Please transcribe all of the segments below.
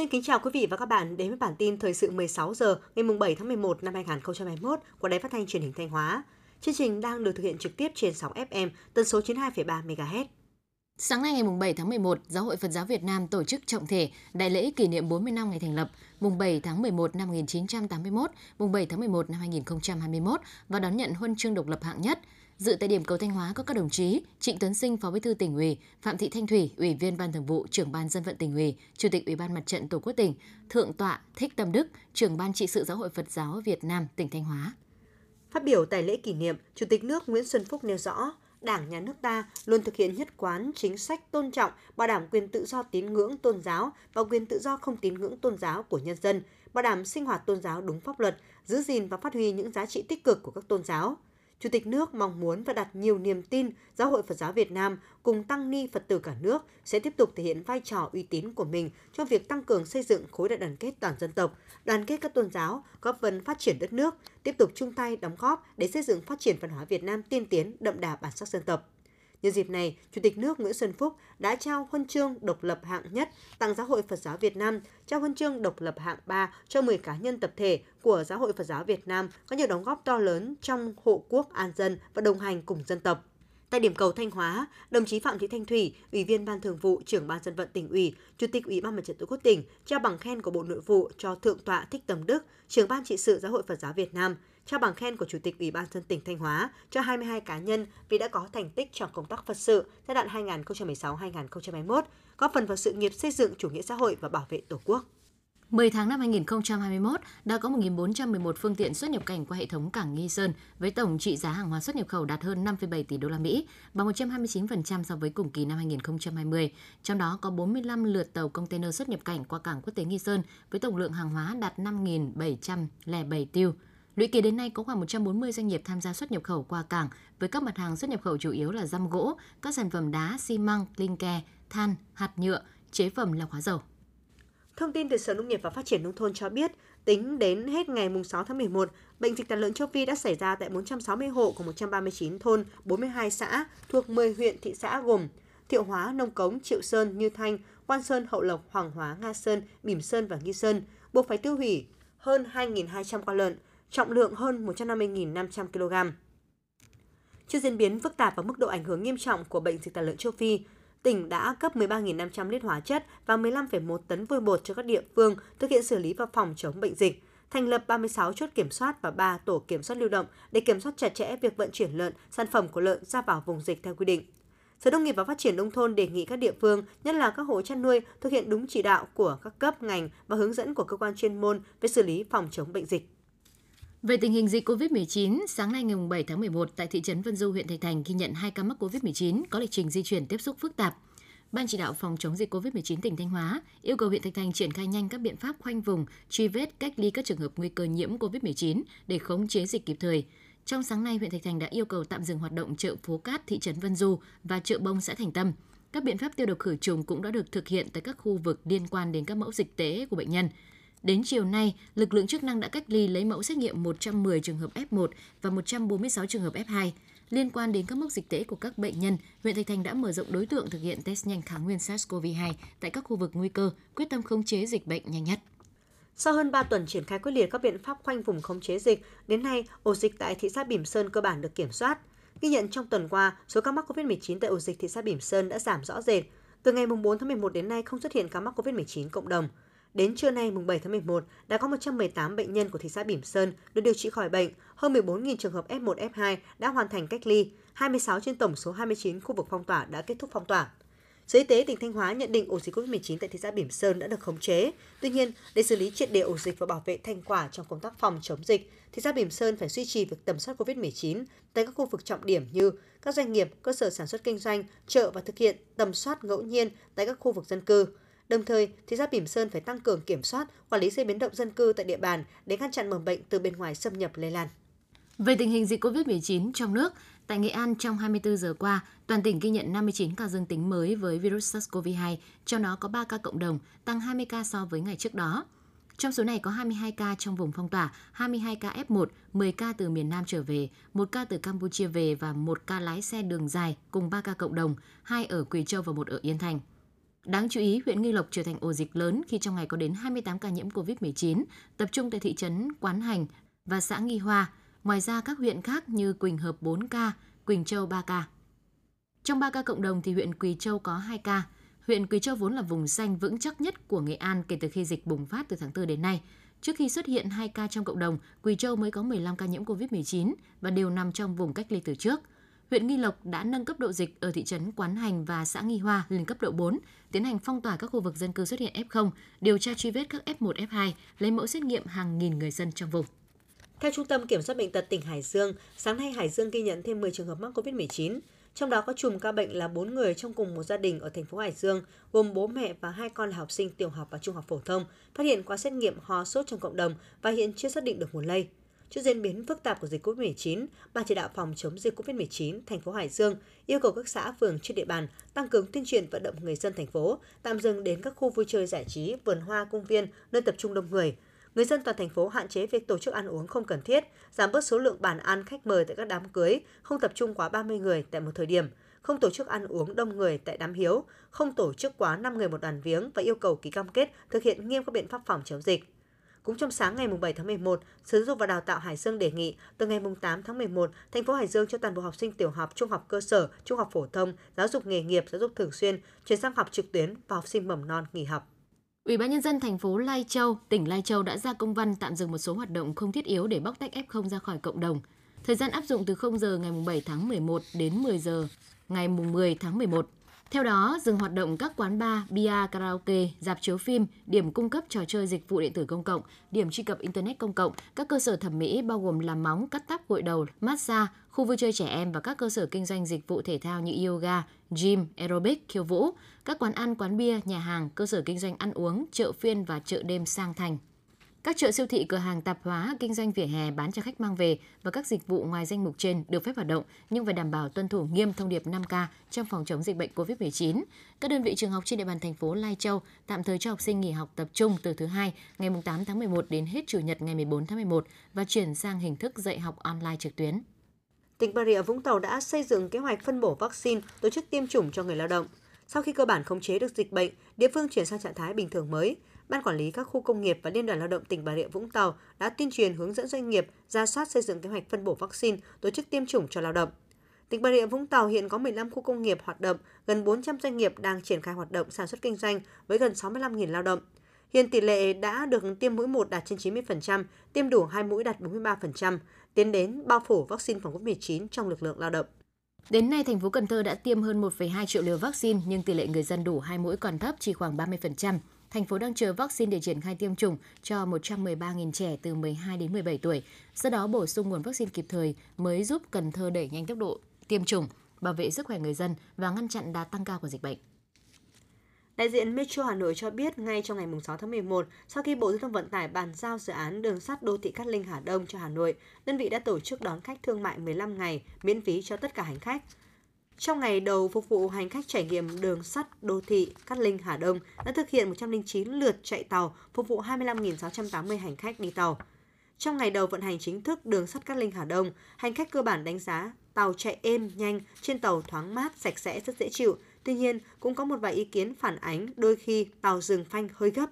Xin kính chào quý vị và các bạn đến với bản tin thời sự 16 giờ ngày 7 tháng 11 năm 2021 của Đài Phát thanh Truyền hình Thanh Hóa. Chương trình đang được thực hiện trực tiếp trên sóng FM tần số 92,3 MHz. Sáng nay ngày 7 tháng 11, Giáo hội Phật giáo Việt Nam tổ chức trọng thể đại lễ kỷ niệm 40 năm ngày thành lập, mùng 7 tháng 11 năm 1981, mùng 7 tháng 11 năm 2021 và đón nhận huân chương độc lập hạng nhất – Dự tại điểm cầu Thanh Hóa có các đồng chí Trịnh Tuấn Sinh, Phó Bí thư tỉnh ủy, Phạm Thị Thanh Thủy, Ủy viên Ban Thường vụ, Trưởng ban Dân vận tỉnh ủy, Chủ tịch Ủy ban Mặt trận Tổ quốc tỉnh, Thượng tọa Thích Tâm Đức, Trưởng ban trị sự Giáo hội Phật giáo Việt Nam tỉnh Thanh Hóa. Phát biểu tại lễ kỷ niệm, Chủ tịch nước Nguyễn Xuân Phúc nêu rõ, Đảng, Nhà nước ta luôn thực hiện nhất quán chính sách tôn trọng, bảo đảm quyền tự do tín ngưỡng tôn giáo và quyền tự do không tín ngưỡng tôn giáo của nhân dân, bảo đảm sinh hoạt tôn giáo đúng pháp luật, giữ gìn và phát huy những giá trị tích cực của các tôn giáo – Chủ tịch nước mong muốn và đặt nhiều niềm tin Giáo hội Phật giáo Việt Nam cùng tăng ni Phật tử cả nước sẽ tiếp tục thể hiện vai trò uy tín của mình trong việc tăng cường xây dựng khối đại đoàn kết toàn dân tộc, đoàn kết các tôn giáo, góp phần phát triển đất nước, tiếp tục chung tay đóng góp để xây dựng phát triển văn hóa Việt Nam tiên tiến, đậm đà bản sắc dân tộc. Nhân dịp này, Chủ tịch nước Nguyễn Xuân Phúc đã trao huân chương độc lập hạng nhất tặng Giáo hội Phật giáo Việt Nam, trao huân chương độc lập hạng 3 cho 10 cá nhân tập thể của Giáo hội Phật giáo Việt Nam có nhiều đóng góp to lớn trong hộ quốc an dân và đồng hành cùng dân tộc. Tại điểm cầu Thanh Hóa, đồng chí Phạm Thị Thanh Thủy, Ủy viên Ban Thường vụ, Trưởng ban Dân vận tỉnh ủy, Chủ tịch Ủy ban Mặt trận Tổ quốc tỉnh trao bằng khen của Bộ Nội vụ cho Thượng tọa Thích Tầm Đức, Trưởng ban trị sự Giáo hội Phật giáo Việt Nam, trao bằng khen của Chủ tịch Ủy ban dân tỉnh Thanh Hóa cho 22 cá nhân vì đã có thành tích trong công tác Phật sự giai đoạn 2016-2021, góp phần vào sự nghiệp xây dựng chủ nghĩa xã hội và bảo vệ Tổ quốc. 10 tháng năm 2021 đã có 1.411 phương tiện xuất nhập cảnh qua hệ thống cảng Nghi Sơn với tổng trị giá hàng hóa xuất nhập khẩu đạt hơn 5,7 tỷ đô la Mỹ, bằng 129% so với cùng kỳ năm 2020. Trong đó có 45 lượt tàu container xuất nhập cảnh qua cảng quốc tế Nghi Sơn với tổng lượng hàng hóa đạt 5.707 tiêu. Lũy kế đến nay có khoảng 140 doanh nghiệp tham gia xuất nhập khẩu qua cảng với các mặt hàng xuất nhập khẩu chủ yếu là răm gỗ, các sản phẩm đá, xi măng, linh ke, than, hạt nhựa, chế phẩm lọc hóa dầu. Thông tin từ Sở Nông nghiệp và Phát triển Nông thôn cho biết, tính đến hết ngày 6 tháng 11, bệnh dịch tả lợn châu Phi đã xảy ra tại 460 hộ của 139 thôn, 42 xã thuộc 10 huyện, thị xã gồm Thiệu Hóa, Nông Cống, Triệu Sơn, Như Thanh, Quan Sơn, Hậu Lộc, Hoàng Hóa, Nga Sơn, Bỉm Sơn và Nghi Sơn, buộc phải tiêu hủy hơn 2.200 con lợn, trọng lượng hơn 150.500 kg. Trước diễn biến phức tạp và mức độ ảnh hưởng nghiêm trọng của bệnh dịch tả lợn châu Phi, tỉnh đã cấp 13.500 lít hóa chất và 15,1 tấn vôi bột cho các địa phương thực hiện xử lý và phòng chống bệnh dịch, thành lập 36 chốt kiểm soát và 3 tổ kiểm soát lưu động để kiểm soát chặt chẽ việc vận chuyển lợn, sản phẩm của lợn ra vào vùng dịch theo quy định. Sở Nông nghiệp và Phát triển Nông thôn đề nghị các địa phương, nhất là các hộ chăn nuôi, thực hiện đúng chỉ đạo của các cấp ngành và hướng dẫn của cơ quan chuyên môn về xử lý phòng chống bệnh dịch. Về tình hình dịch COVID-19, sáng nay ngày 7 tháng 11 tại thị trấn Vân Du, huyện Thạch Thành ghi nhận 2 ca mắc COVID-19 có lịch trình di chuyển tiếp xúc phức tạp. Ban chỉ đạo phòng chống dịch COVID-19 tỉnh Thanh Hóa yêu cầu huyện Thạch Thành triển khai nhanh các biện pháp khoanh vùng, truy vết, cách ly các trường hợp nguy cơ nhiễm COVID-19 để khống chế dịch kịp thời. Trong sáng nay, huyện Thạch Thành đã yêu cầu tạm dừng hoạt động chợ phố cát thị trấn Vân Du và chợ bông xã Thành Tâm. Các biện pháp tiêu độc khử trùng cũng đã được thực hiện tại các khu vực liên quan đến các mẫu dịch tễ của bệnh nhân. Đến chiều nay, lực lượng chức năng đã cách ly lấy mẫu xét nghiệm 110 trường hợp F1 và 146 trường hợp F2. Liên quan đến các mốc dịch tễ của các bệnh nhân, huyện Thạch Thành đã mở rộng đối tượng thực hiện test nhanh kháng nguyên SARS-CoV-2 tại các khu vực nguy cơ, quyết tâm khống chế dịch bệnh nhanh nhất. Sau hơn 3 tuần triển khai quyết liệt các biện pháp khoanh vùng khống chế dịch, đến nay ổ dịch tại thị xã Bỉm Sơn cơ bản được kiểm soát. Ghi nhận trong tuần qua, số ca mắc COVID-19 tại ổ dịch thị xã Bỉm Sơn đã giảm rõ rệt. Từ ngày 4 tháng 11 đến nay không xuất hiện ca mắc COVID-19 cộng đồng. Đến trưa nay mùng 7 tháng 11, đã có 118 bệnh nhân của thị xã Bỉm Sơn được điều trị khỏi bệnh, hơn 14.000 trường hợp F1, F2 đã hoàn thành cách ly, 26 trên tổng số 29 khu vực phong tỏa đã kết thúc phong tỏa. Sở Y tế tỉnh Thanh Hóa nhận định ổ dịch COVID-19 tại thị xã Bỉm Sơn đã được khống chế. Tuy nhiên, để xử lý triệt đề ổ dịch và bảo vệ thành quả trong công tác phòng chống dịch, thị xã Bỉm Sơn phải duy trì việc tầm soát COVID-19 tại các khu vực trọng điểm như các doanh nghiệp, cơ sở sản xuất kinh doanh, chợ và thực hiện tầm soát ngẫu nhiên tại các khu vực dân cư. Đồng thời, thị xã Bỉm Sơn phải tăng cường kiểm soát, quản lý di biến động dân cư tại địa bàn để ngăn chặn mầm bệnh từ bên ngoài xâm nhập lây lan. Về tình hình dịch COVID-19 trong nước, tại Nghệ An trong 24 giờ qua, toàn tỉnh ghi nhận 59 ca dương tính mới với virus SARS-CoV-2, trong đó có 3 ca cộng đồng, tăng 20 ca so với ngày trước đó. Trong số này có 22 ca trong vùng phong tỏa, 22 ca F1, 10 ca từ miền Nam trở về, 1 ca từ Campuchia về và 1 ca lái xe đường dài cùng 3 ca cộng đồng, 2 ở Quỳ Châu và 1 ở Yên Thành. Đáng chú ý, huyện Nghi Lộc trở thành ổ dịch lớn khi trong ngày có đến 28 ca nhiễm COVID-19, tập trung tại thị trấn Quán Hành và xã Nghi Hoa. Ngoài ra, các huyện khác như Quỳnh Hợp 4 ca, Quỳnh Châu 3 ca. Trong 3 ca cộng đồng thì huyện Quỳ Châu có 2 ca. Huyện Quỳ Châu vốn là vùng xanh vững chắc nhất của Nghệ An kể từ khi dịch bùng phát từ tháng 4 đến nay. Trước khi xuất hiện 2 ca trong cộng đồng, Quỳ Châu mới có 15 ca nhiễm COVID-19 và đều nằm trong vùng cách ly từ trước. Huyện Nghi Lộc đã nâng cấp độ dịch ở thị trấn Quán Hành và xã Nghi Hoa lên cấp độ 4, tiến hành phong tỏa các khu vực dân cư xuất hiện F0, điều tra truy vết các F1, F2, lấy mẫu xét nghiệm hàng nghìn người dân trong vùng. Theo Trung tâm Kiểm soát Bệnh tật tỉnh Hải Dương, sáng nay Hải Dương ghi nhận thêm 10 trường hợp mắc COVID-19. Trong đó có chùm ca bệnh là 4 người trong cùng một gia đình ở thành phố Hải Dương, gồm bố mẹ và hai con là học sinh tiểu học và trung học phổ thông, phát hiện qua xét nghiệm ho sốt trong cộng đồng và hiện chưa xác định được nguồn lây. Trước diễn biến phức tạp của dịch COVID-19, Ban chỉ đạo phòng chống dịch COVID-19 thành phố Hải Dương yêu cầu các xã phường trên địa bàn tăng cường tuyên truyền vận động người dân thành phố tạm dừng đến các khu vui chơi giải trí, vườn hoa, công viên, nơi tập trung đông người. Người dân toàn thành phố hạn chế việc tổ chức ăn uống không cần thiết, giảm bớt số lượng bàn ăn khách mời tại các đám cưới, không tập trung quá 30 người tại một thời điểm, không tổ chức ăn uống đông người tại đám hiếu, không tổ chức quá 5 người một đoàn viếng và yêu cầu ký cam kết thực hiện nghiêm các biện pháp phòng chống dịch. Cũng trong sáng ngày 7 tháng 11, Sở Giáo dục và Đào tạo Hải Dương đề nghị từ ngày 8 tháng 11, thành phố Hải Dương cho toàn bộ học sinh tiểu học, trung học cơ sở, trung học phổ thông, giáo dục nghề nghiệp, giáo dục thường xuyên chuyển sang học trực tuyến và học sinh mầm non nghỉ học. Ủy ban nhân dân thành phố Lai Châu, tỉnh Lai Châu đã ra công văn tạm dừng một số hoạt động không thiết yếu để bóc tách F0 ra khỏi cộng đồng. Thời gian áp dụng từ 0 giờ ngày 7 tháng 11 đến 10 giờ ngày 10 tháng 11. Theo đó, dừng hoạt động các quán bar, bia, karaoke, dạp chiếu phim, điểm cung cấp trò chơi dịch vụ điện tử công cộng, điểm truy cập internet công cộng, các cơ sở thẩm mỹ bao gồm làm móng, cắt tóc gội đầu, massage, khu vui chơi trẻ em và các cơ sở kinh doanh dịch vụ thể thao như yoga, gym, aerobic, khiêu vũ, các quán ăn, quán bia, nhà hàng, cơ sở kinh doanh ăn uống, chợ phiên và chợ đêm sang thành. Các chợ siêu thị, cửa hàng tạp hóa, kinh doanh vỉa hè bán cho khách mang về và các dịch vụ ngoài danh mục trên được phép hoạt động nhưng phải đảm bảo tuân thủ nghiêm thông điệp 5K trong phòng chống dịch bệnh COVID-19. Các đơn vị trường học trên địa bàn thành phố Lai Châu tạm thời cho học sinh nghỉ học tập trung từ thứ hai ngày 8 tháng 11 đến hết chủ nhật ngày 14 tháng 11 và chuyển sang hình thức dạy học online trực tuyến. Tỉnh Bà Rịa Vũng Tàu đã xây dựng kế hoạch phân bổ vaccine, tổ chức tiêm chủng cho người lao động. Sau khi cơ bản khống chế được dịch bệnh, địa phương chuyển sang trạng thái bình thường mới. Ban quản lý các khu công nghiệp và Liên đoàn Lao động tỉnh Bà Rịa Vũng Tàu đã tuyên truyền hướng dẫn doanh nghiệp ra soát xây dựng kế hoạch phân bổ vaccine, tổ chức tiêm chủng cho lao động. Tỉnh Bà Rịa Vũng Tàu hiện có 15 khu công nghiệp hoạt động, gần 400 doanh nghiệp đang triển khai hoạt động sản xuất kinh doanh với gần 65.000 lao động. Hiện tỷ lệ đã được tiêm mũi 1 đạt trên 90%, tiêm đủ 2 mũi đạt 43%, tiến đến bao phủ vaccine phòng COVID-19 trong lực lượng lao động. Đến nay, thành phố Cần Thơ đã tiêm hơn 1,2 triệu liều vaccine nhưng tỷ lệ người dân đủ hai mũi còn thấp chỉ khoảng 30% thành phố đang chờ vaccine để triển khai tiêm chủng cho 113.000 trẻ từ 12 đến 17 tuổi. Do đó, bổ sung nguồn vaccine kịp thời mới giúp Cần Thơ đẩy nhanh tốc độ tiêm chủng, bảo vệ sức khỏe người dân và ngăn chặn đà tăng cao của dịch bệnh. Đại diện Metro Hà Nội cho biết ngay trong ngày 6 tháng 11, sau khi Bộ Giao thông Vận tải bàn giao dự án đường sắt đô thị Cát Linh Hà Đông cho Hà Nội, đơn vị đã tổ chức đón khách thương mại 15 ngày miễn phí cho tất cả hành khách. Trong ngày đầu phục vụ hành khách trải nghiệm đường sắt đô thị Cát Linh Hà Đông đã thực hiện 109 lượt chạy tàu phục vụ 25.680 hành khách đi tàu. Trong ngày đầu vận hành chính thức đường sắt Cát Linh Hà Đông, hành khách cơ bản đánh giá tàu chạy êm, nhanh, trên tàu thoáng mát, sạch sẽ, rất dễ chịu. Tuy nhiên, cũng có một vài ý kiến phản ánh đôi khi tàu dừng phanh hơi gấp.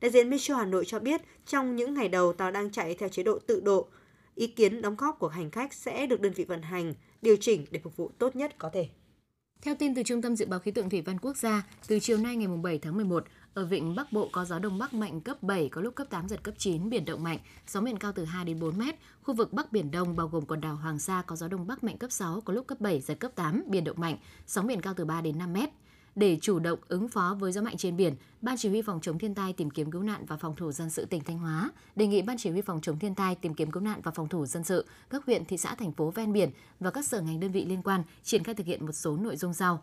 Đại diện Metro Hà Nội cho biết, trong những ngày đầu tàu đang chạy theo chế độ tự độ, ý kiến đóng góp của hành khách sẽ được đơn vị vận hành điều chỉnh để phục vụ tốt nhất có thể. Theo tin từ Trung tâm Dự báo Khí tượng Thủy văn Quốc gia, từ chiều nay ngày 7 tháng 11, ở vịnh Bắc Bộ có gió Đông Bắc mạnh cấp 7, có lúc cấp 8, giật cấp 9, biển động mạnh, sóng biển cao từ 2 đến 4 mét. Khu vực Bắc Biển Đông bao gồm quần đảo Hoàng Sa có gió Đông Bắc mạnh cấp 6, có lúc cấp 7, giật cấp 8, biển động mạnh, sóng biển cao từ 3 đến 5 mét. Để chủ động ứng phó với gió mạnh trên biển, Ban Chỉ huy Phòng chống thiên tai tìm kiếm cứu nạn và phòng thủ dân sự tỉnh Thanh Hóa đề nghị Ban Chỉ huy Phòng chống thiên tai tìm kiếm cứu nạn và phòng thủ dân sự các huyện, thị xã, thành phố ven biển và các sở ngành đơn vị liên quan triển khai thực hiện một số nội dung sau.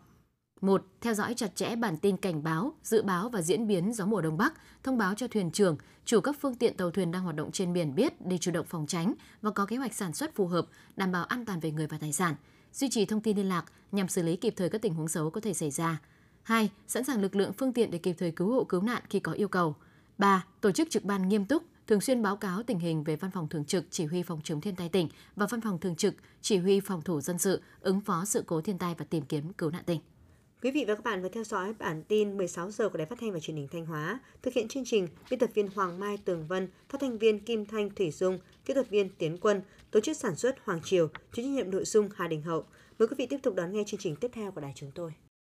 1. Theo dõi chặt chẽ bản tin cảnh báo, dự báo và diễn biến gió mùa đông bắc, thông báo cho thuyền trưởng, chủ các phương tiện tàu thuyền đang hoạt động trên biển biết để chủ động phòng tránh và có kế hoạch sản xuất phù hợp, đảm bảo an toàn về người và tài sản. Duy trì thông tin liên lạc nhằm xử lý kịp thời các tình huống xấu có thể xảy ra. 2. Sẵn sàng lực lượng phương tiện để kịp thời cứu hộ cứu nạn khi có yêu cầu. 3. Tổ chức trực ban nghiêm túc, thường xuyên báo cáo tình hình về Văn phòng Thường trực Chỉ huy Phòng chống thiên tai tỉnh và Văn phòng Thường trực Chỉ huy Phòng thủ dân sự ứng phó sự cố thiên tai và tìm kiếm cứu nạn tỉnh. Quý vị và các bạn vừa theo dõi bản tin 16 giờ của Đài Phát thanh và Truyền hình Thanh Hóa. Thực hiện chương trình, biên tập viên Hoàng Mai Tường Vân, phát thanh viên Kim Thanh Thủy Dung, kỹ thuật viên Tiến Quân, tổ chức sản xuất Hoàng Triều, chịu trách nhiệm nội dung Hà Đình Hậu. Mời quý vị tiếp tục đón nghe chương trình tiếp theo của đài chúng tôi.